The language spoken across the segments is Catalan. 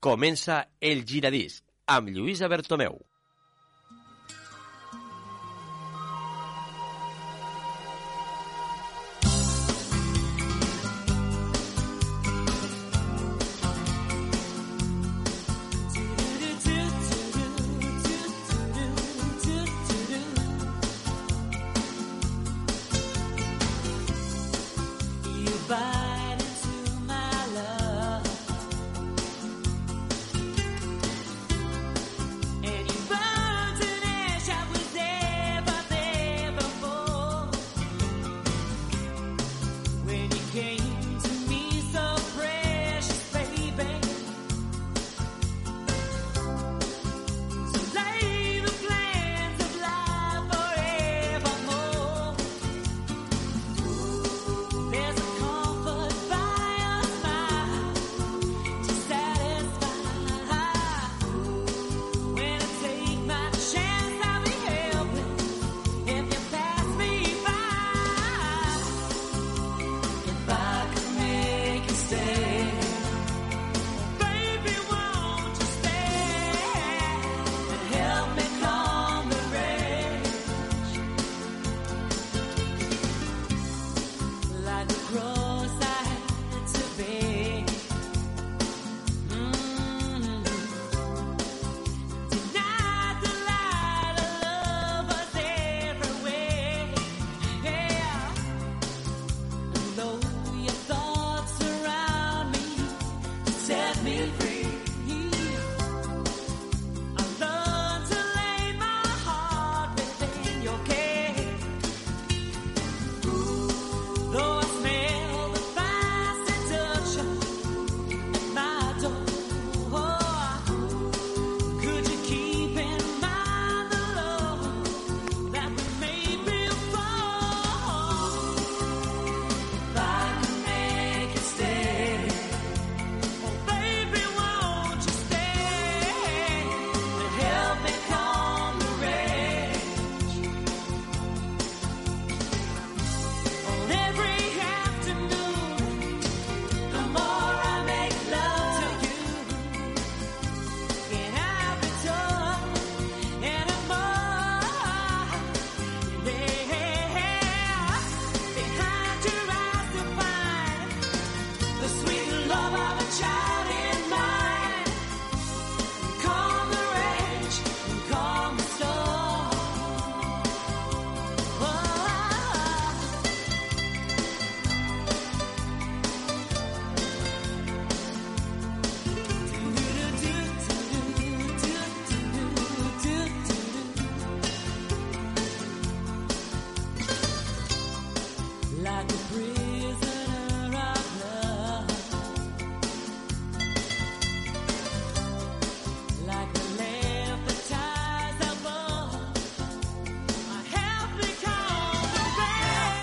Comença el giradisc amb Lluïsa Bertomeu.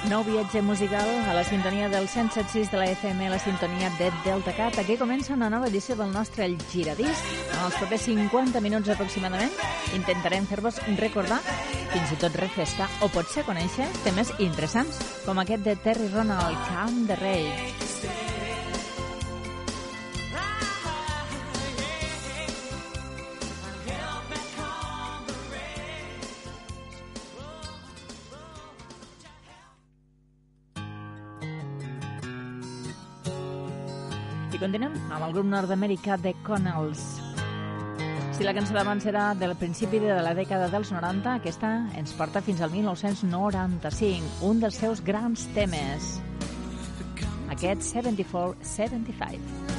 Nou viatge musical a la sintonia del 176 de la FM, la sintonia de Delta Cat. Aquí comença una nova edició del nostre El Giradís. En els propers 50 minuts aproximadament intentarem fer-vos recordar, fins i tot refrescar o potser conèixer temes interessants, com aquest de Terry Ronald, Calm the Rage. Continuem amb el grup nord-americà de Connells. Si la cançó d'abans era del principi de la dècada dels 90, aquesta ens porta fins al 1995, un dels seus grans temes. Aquest 74-75.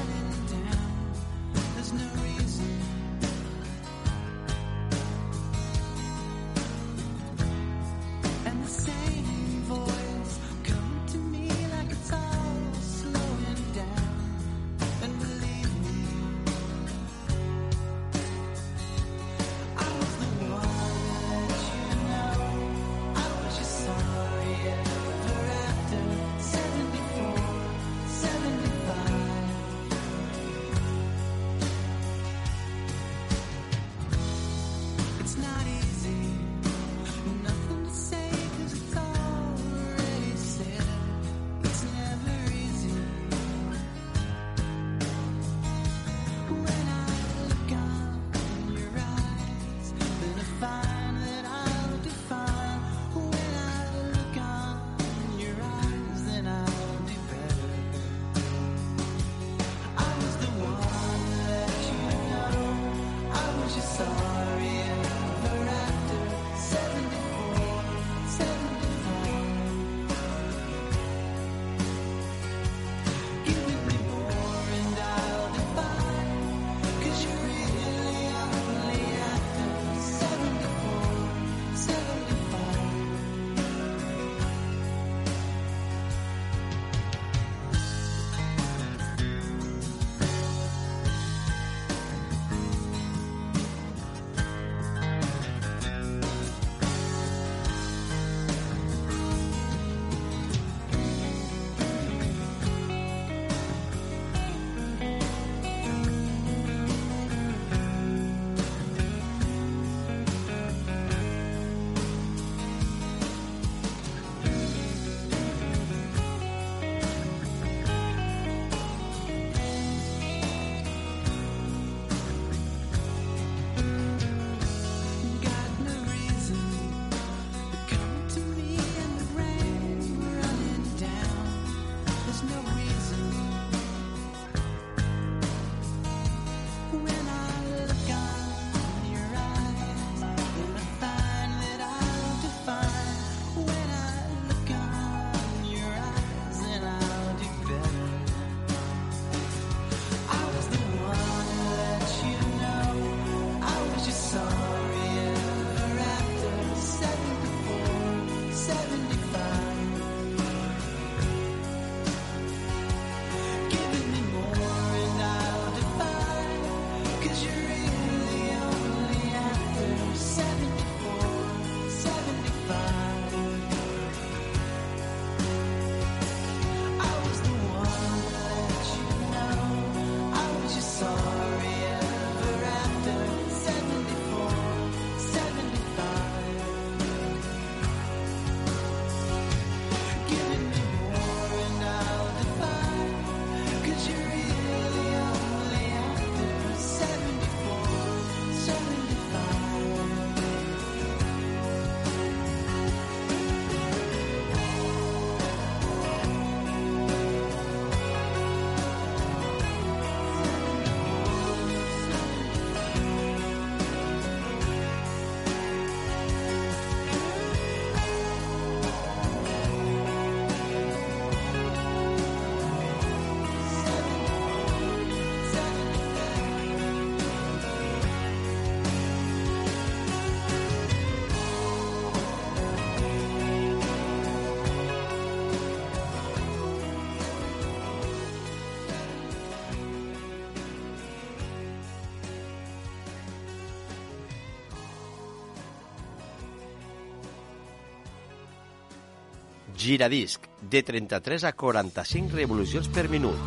Giradisc, de 33 a 45 revolucions per minut.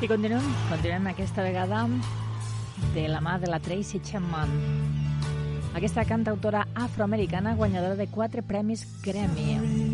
I continuem, continuem aquesta vegada de la mà de la Tracy Chapman. Aquesta cantautora afroamericana guanyadora de quatre premis Grammy.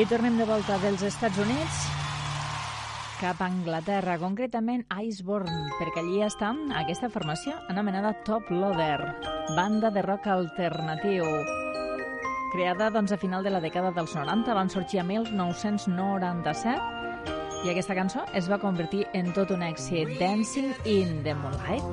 I tornem de volta dels Estats Units cap a Anglaterra, concretament a Iceborne, perquè allí està aquesta formació anomenada Top Loader, banda de rock alternatiu. Creada doncs, a final de la dècada dels 90, van sorgir a 1997 i aquesta cançó es va convertir en tot un èxit, Dancing in the Moonlight.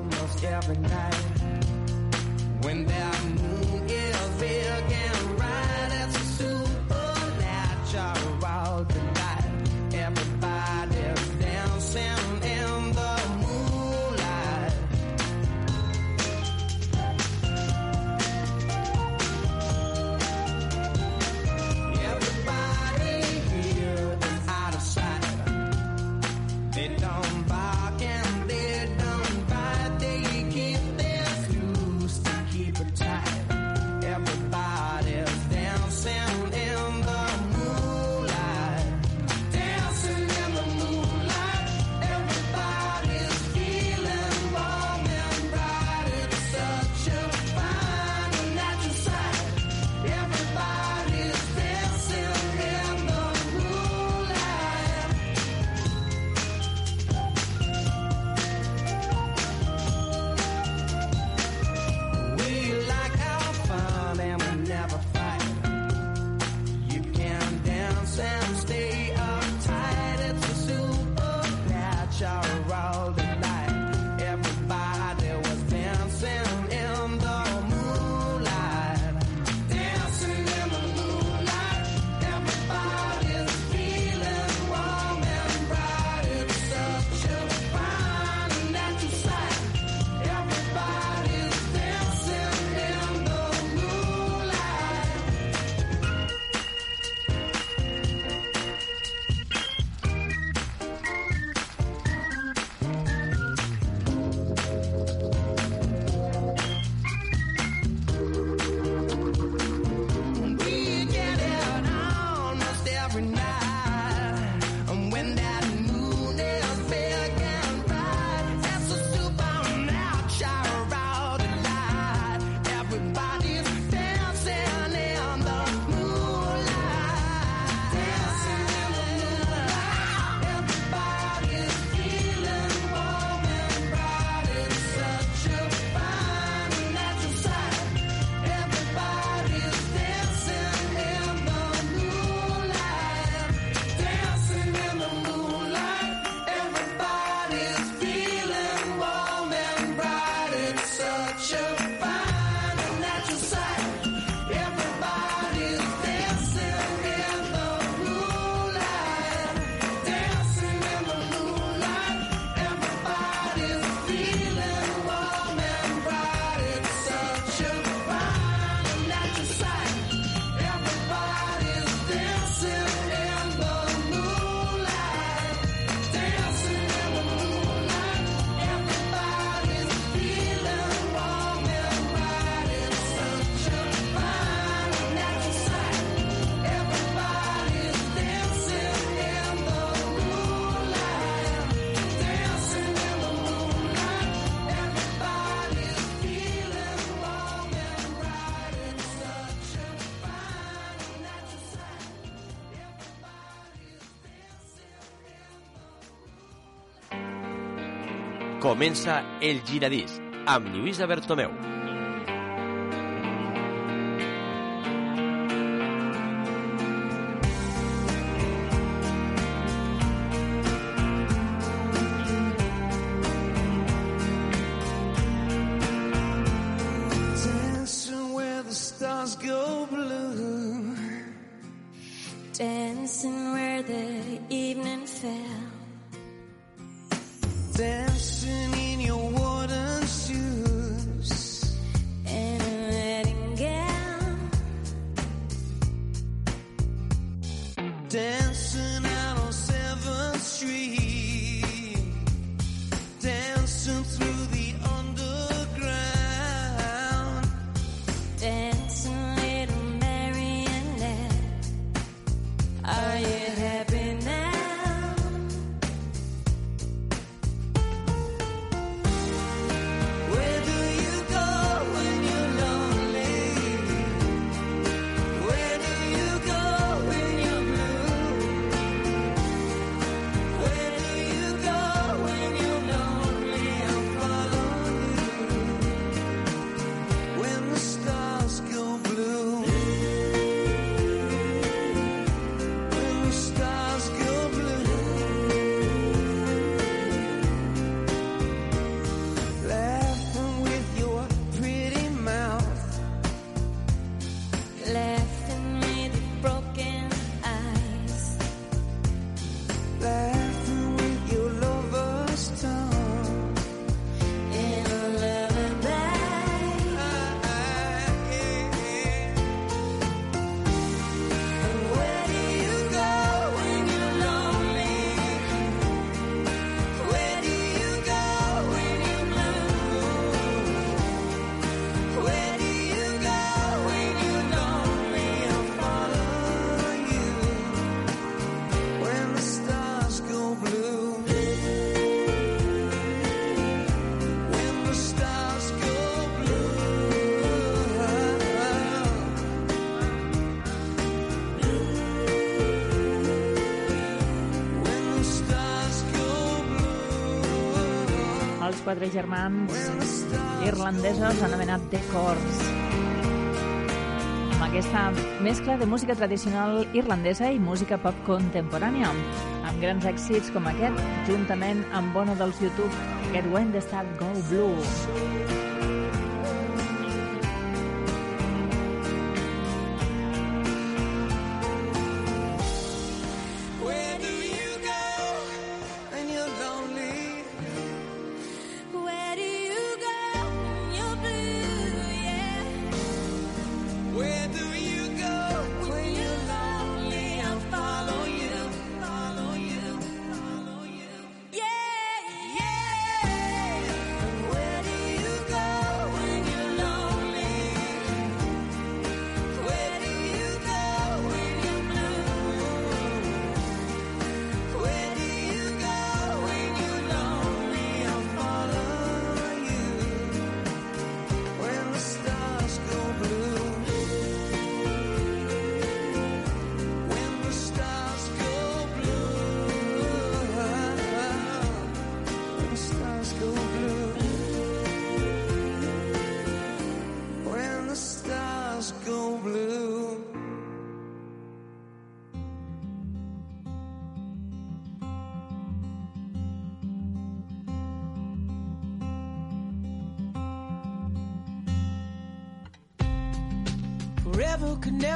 Comença El Giradís amb Lluïsa Bertomeu. quatre germans irlandesos anomenat The Corrs. Amb aquesta mescla de música tradicional irlandesa i música pop contemporània, amb grans èxits com aquest, juntament amb Bono dels YouTube, Get When the Start Go Blue.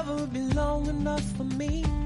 never be long enough for me.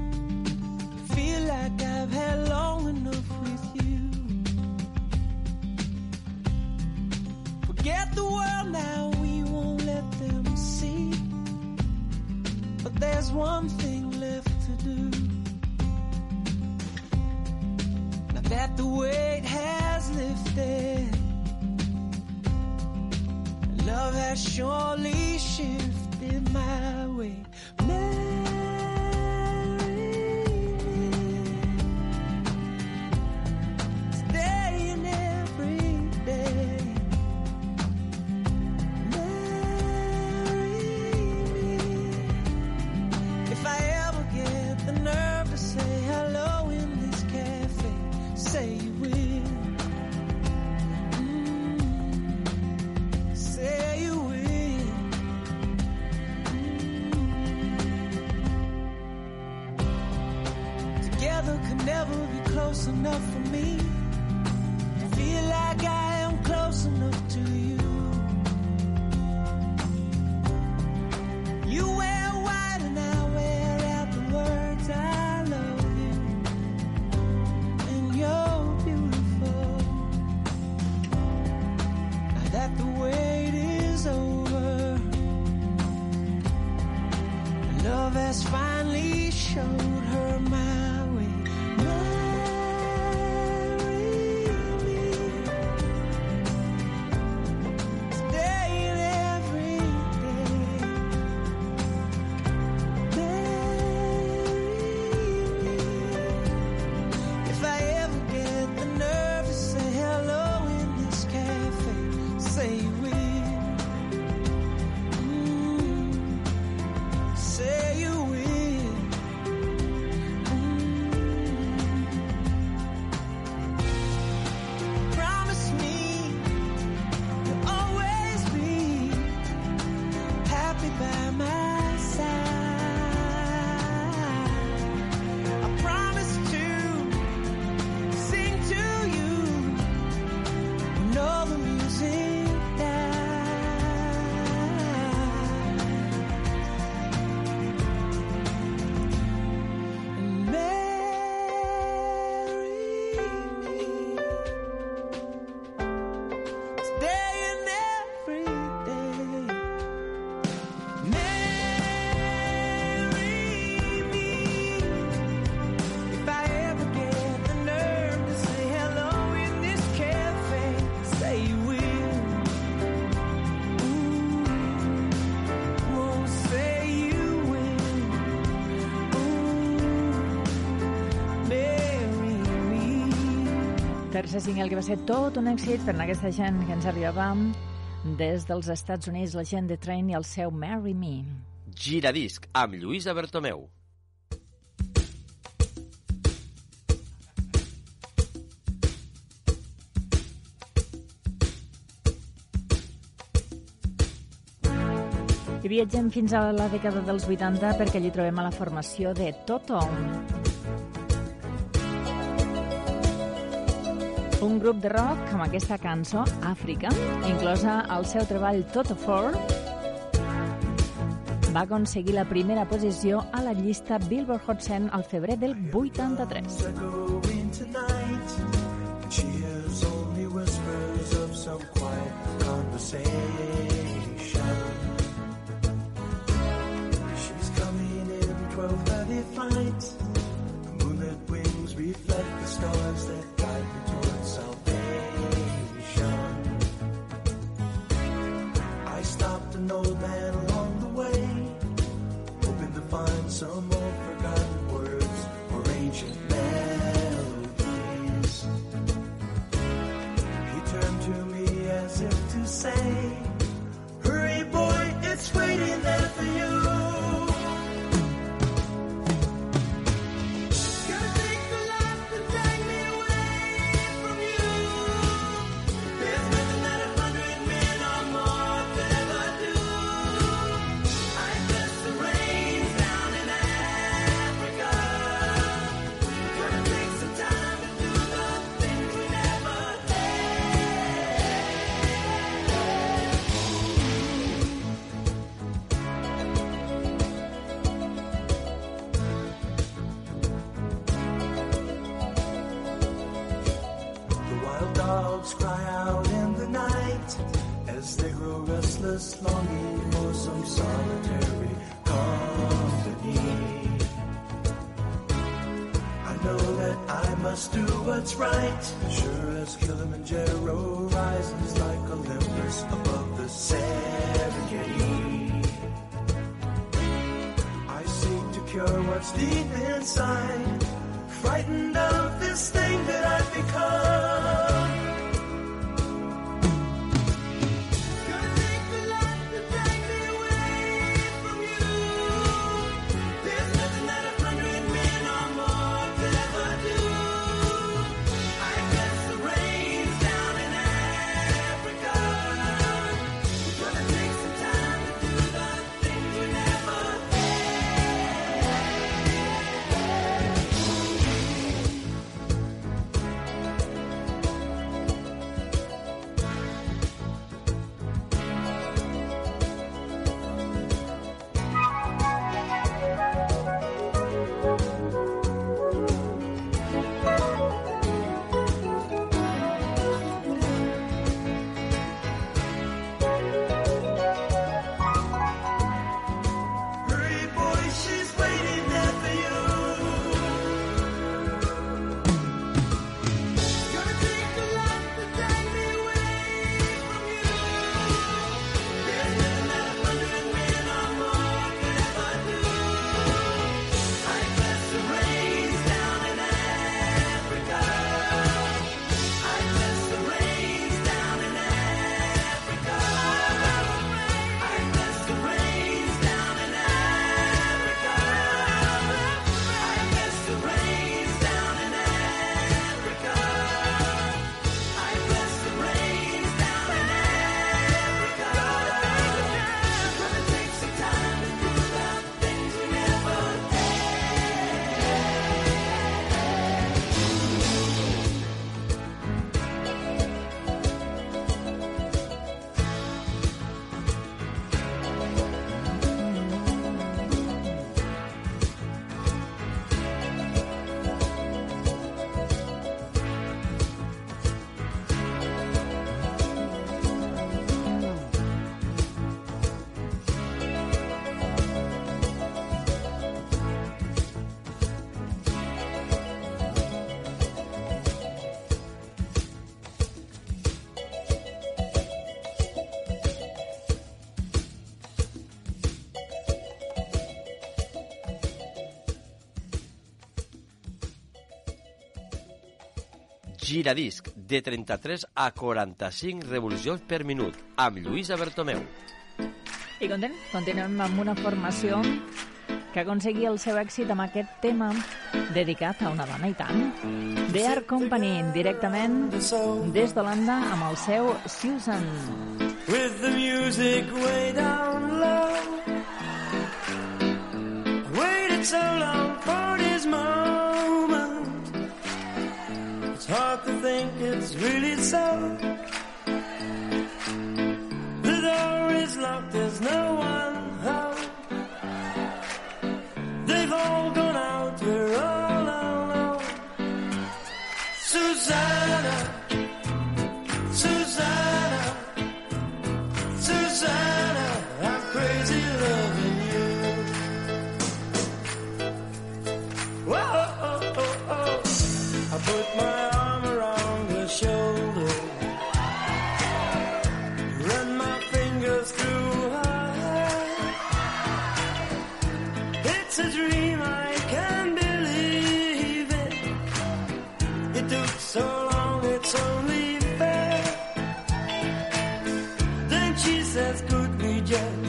tercer single que va ser tot un èxit per a aquesta gent que ens arribàvem des dels Estats Units, la gent de Train i el seu Marry Me. Giradisc amb Lluïsa Bertomeu. I viatgem fins a la dècada dels 80 perquè allí trobem a la formació de Toto. un grup de rock amb aquesta cançó, Àfrica, inclosa al seu treball Toto Four, va aconseguir la primera posició a la llista Billboard Hot 100 al febrer del 83. Reflect the stars that Some more. Show Giradisc, de 33 a 45 revolucions per minut, amb Lluïsa Bertomeu. I content, continuem amb una formació que aconseguia el seu èxit amb aquest tema dedicat a una dona i tant. The Art Company, directament des d'Holanda amb el seu Susan. with the music way down low. I waited so long for think it's really so. The door is locked, there's no one so long, it's only fair. Then she says, could we just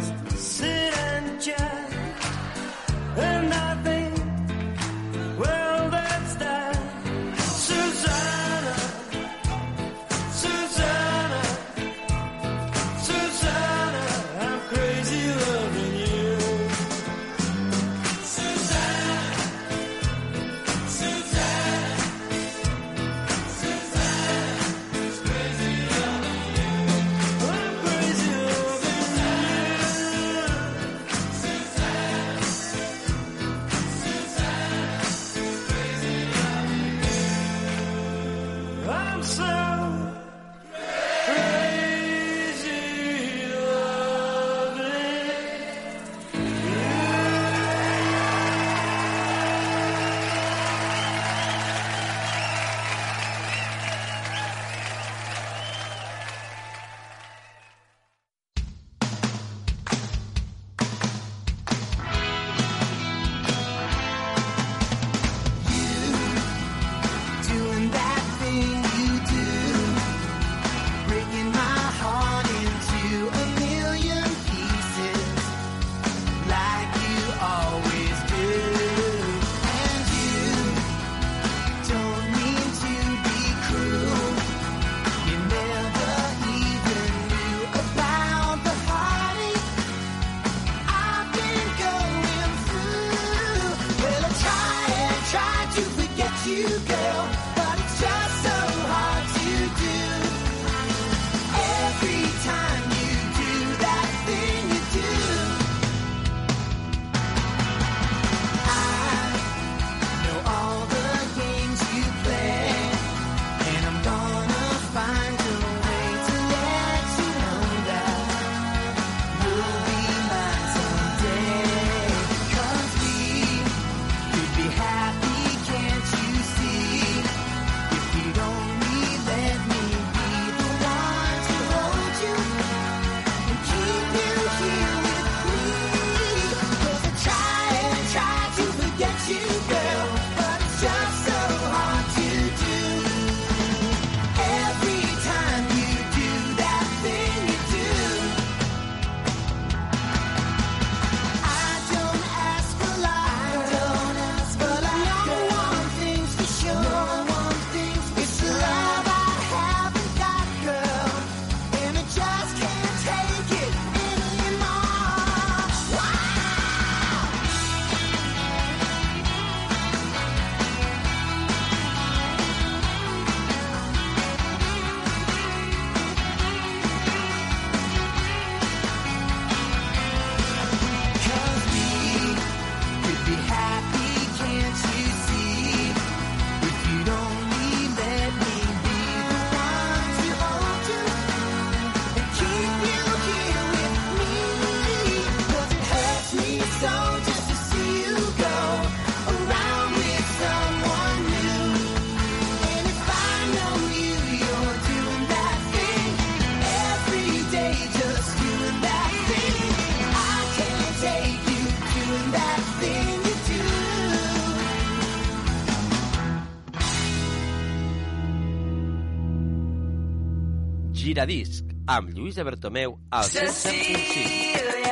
Giradisc, amb Lluís Bertomeu al 107.5.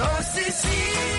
Oh, Sicília.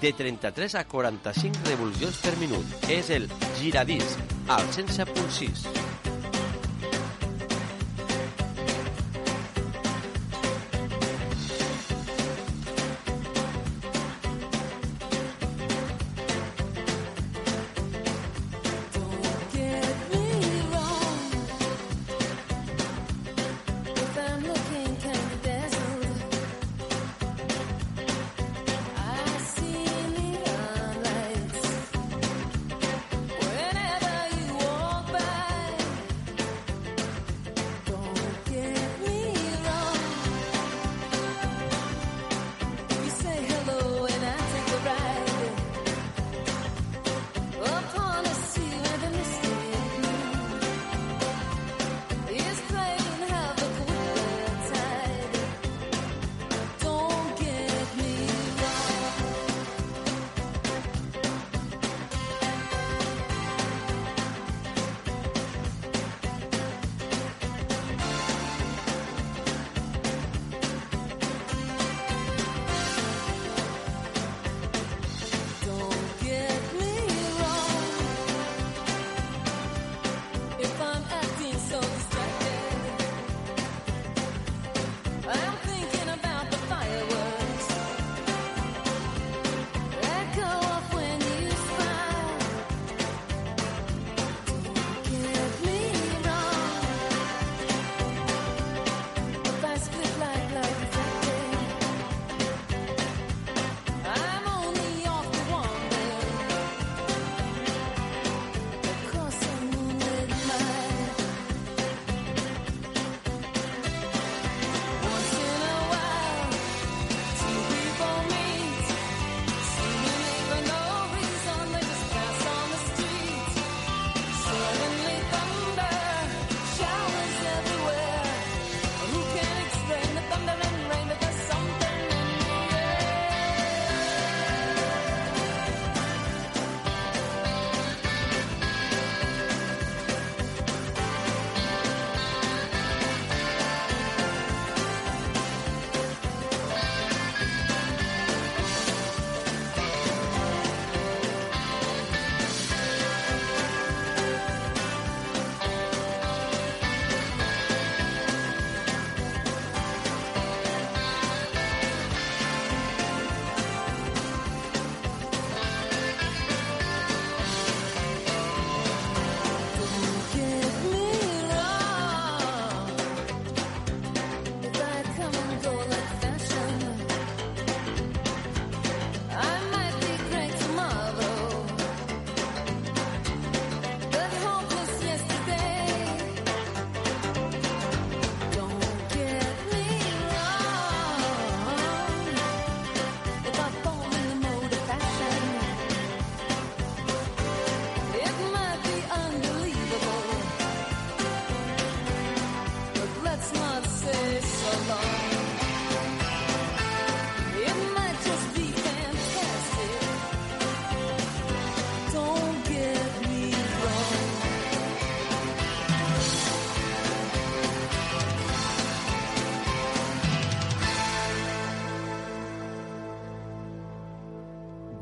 de 33 a 45 revolucions per minut. És el giradís al 100.6.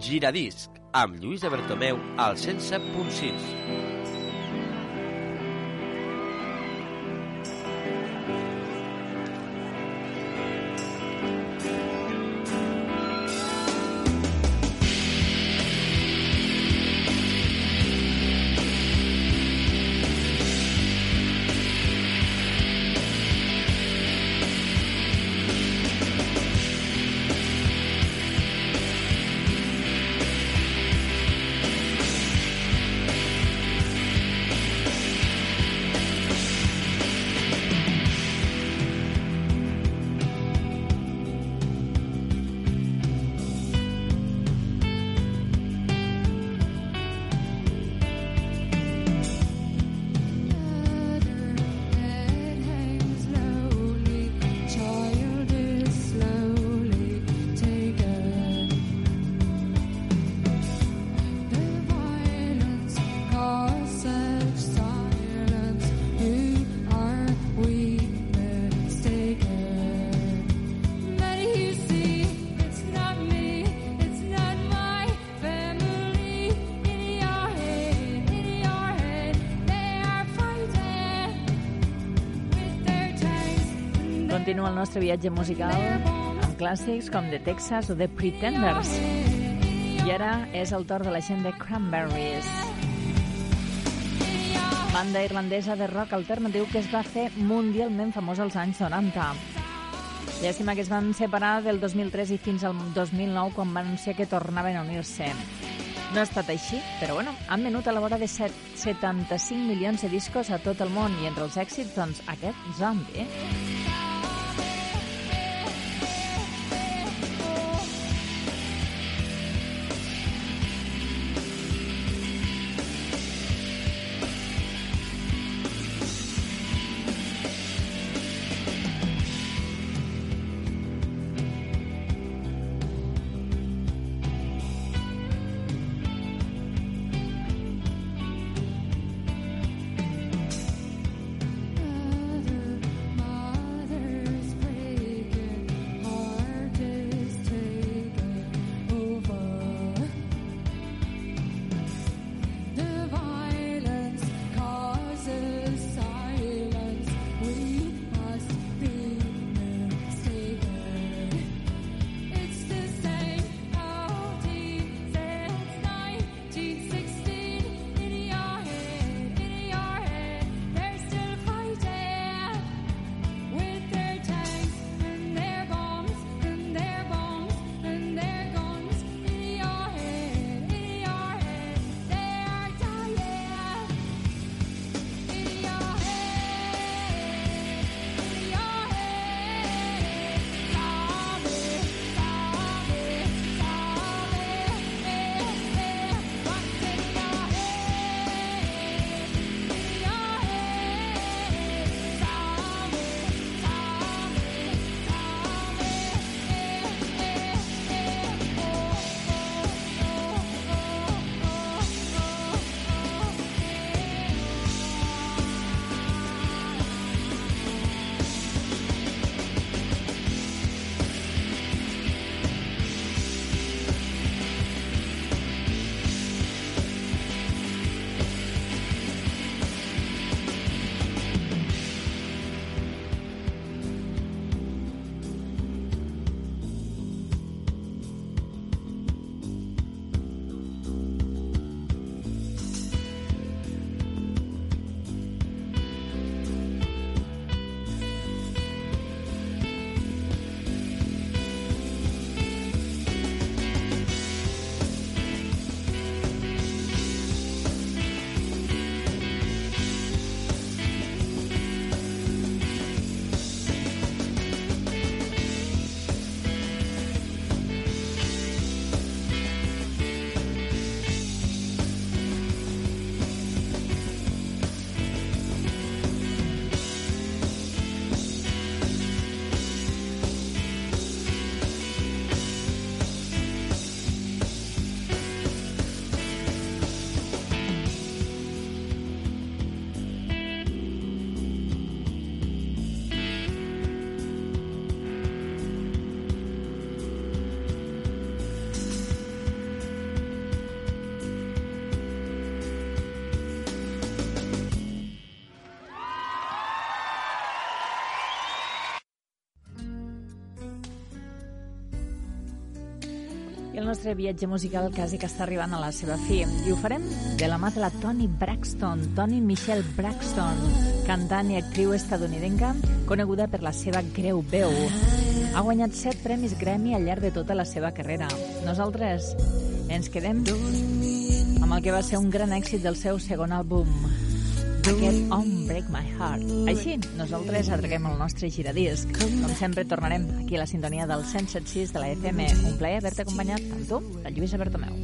Giradisc amb Lluís de Bertomeu al 107.6. Continua el nostre viatge musical amb clàssics com The Texas o The Pretenders. I ara és el torn de la gent de Cranberries. Banda irlandesa de rock alternatiu que es va fer mundialment famosa als anys 90. Llàstima que es van separar del 2003 i fins al 2009 quan van anunciar que tornaven a unir-se. No ha estat així, però bueno, han venut a la vora de set- 75 milions de discos a tot el món i entre els èxits, doncs, aquest Zombie. El nostre viatge musical quasi que està arribant a la seva fi. I ho farem de la mà de la Toni Braxton, Toni Michelle Braxton, cantant i actriu estadounidenca, coneguda per la seva greu veu. Ha guanyat set premis Grammy al llarg de tota la seva carrera. Nosaltres ens quedem amb el que va ser un gran èxit del seu segon àlbum, aquest On Break My Heart. Així, nosaltres allarguem el nostre giradisc. Com sempre, tornarem aquí a la sintonia del 176 de la FM. Un plaer haver-te acompanyat, tant tu, el Lluís Bertomeu.